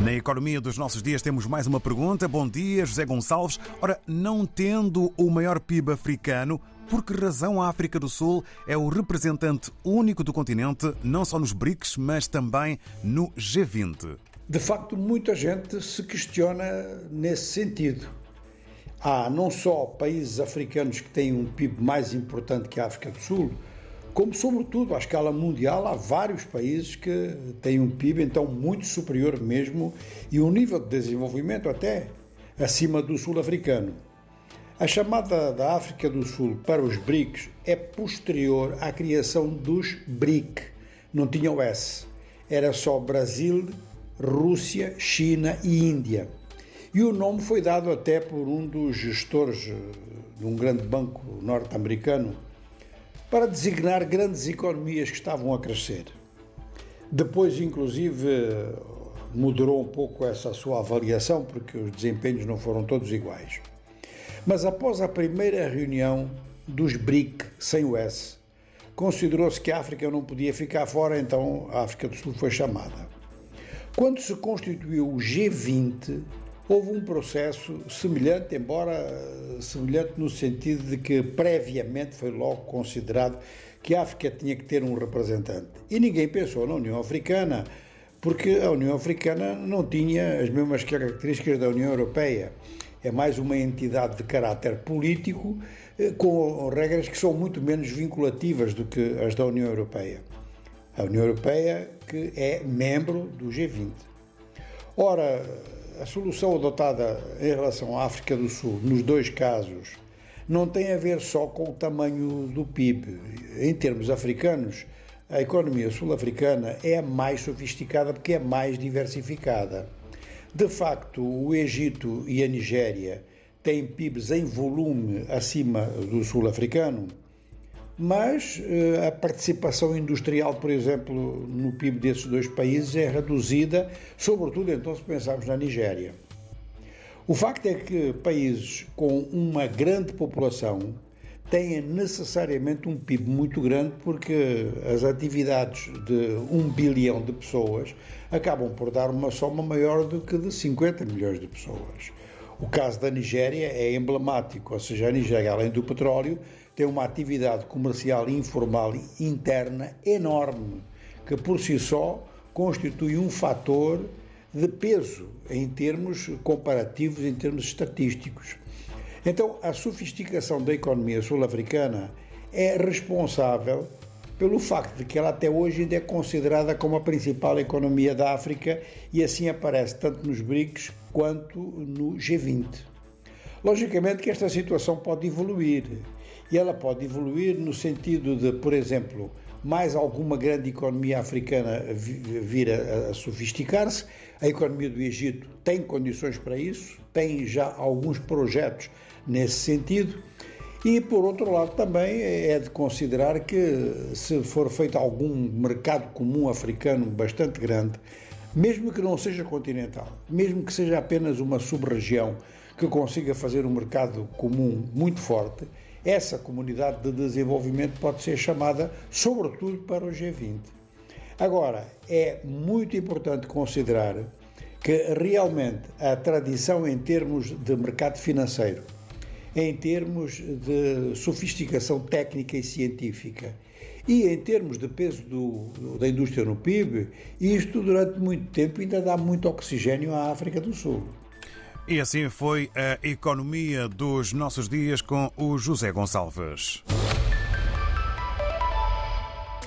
Na economia dos nossos dias temos mais uma pergunta. Bom dia, José Gonçalves. Ora, não tendo o maior PIB africano, por que razão a África do Sul é o representante único do continente, não só nos BRICS, mas também no G20? De facto, muita gente se questiona nesse sentido. Há não só países africanos que têm um PIB mais importante que a África do Sul, como, sobretudo, à escala mundial, há vários países que têm um PIB então muito superior mesmo e um nível de desenvolvimento até acima do sul-africano. A chamada da África do Sul para os BRICS é posterior à criação dos BRIC. Não tinha o S. Era só Brasil, Rússia, China e Índia. E o nome foi dado até por um dos gestores de um grande banco norte-americano para designar grandes economias que estavam a crescer. Depois, inclusive, moderou um pouco essa sua avaliação, porque os desempenhos não foram todos iguais. Mas após a primeira reunião dos BRIC, sem o S, considerou-se que a África não podia ficar fora, então a África do Sul foi chamada. Quando se constituiu o G20, houve um processo semelhante, embora eh, semelhante no sentido de que previamente foi logo considerado que a África tinha que ter um representante. E ninguém pensou na União Africana, porque a União Africana não tinha as mesmas características da União Europeia. É mais uma entidade de caráter político eh, com regras que são muito menos vinculativas do que as da União Europeia. A União Europeia que é membro do G20. Ora, a solução adotada em relação à África do Sul, nos dois casos, não tem a ver só com o tamanho do PIB. Em termos africanos, a economia sul-africana é mais sofisticada porque é mais diversificada. De facto, o Egito e a Nigéria têm PIBs em volume acima do sul-africano, mas eh, a participação industrial, por exemplo, no PIB desses dois países é reduzida, sobretudo então se pensarmos na Nigéria. O facto é que países com uma grande população têm necessariamente um PIB muito grande porque as atividades de um bilhão de pessoas acabam por dar uma soma maior do que de 50 milhões de pessoas. O caso da Nigéria é emblemático, ou seja, a Nigéria, além do petróleo, tem uma atividade comercial informal interna enorme, que por si só constitui um fator de peso em termos comparativos, em termos estatísticos. Então, a sofisticação da economia sul-africana é responsável pelo facto de que ela até hoje ainda é considerada como a principal economia da África e assim aparece tanto nos BRICS quanto no G20. Logicamente que esta situação pode evoluir e ela pode evoluir no sentido de, por exemplo, mais alguma grande economia africana vir a, sofisticar-se. A economia do Egito tem condições para isso, tem já alguns projetos nesse sentido. E, por outro lado, também é de considerar que, se for feito algum mercado comum africano bastante grande, mesmo que não seja continental, mesmo que seja apenas uma sub-região que consiga fazer um mercado comum muito forte, essa comunidade de desenvolvimento pode ser chamada, sobretudo, para o G20. Agora, é muito importante considerar que realmente a tradição em termos de mercado financeiro em termos de sofisticação técnica e científica e em termos de peso do, da indústria no PIB, isto durante muito tempo ainda dá muito oxigênio à África do Sul. E assim foi a economia dos nossos dias com o José Gonçalves.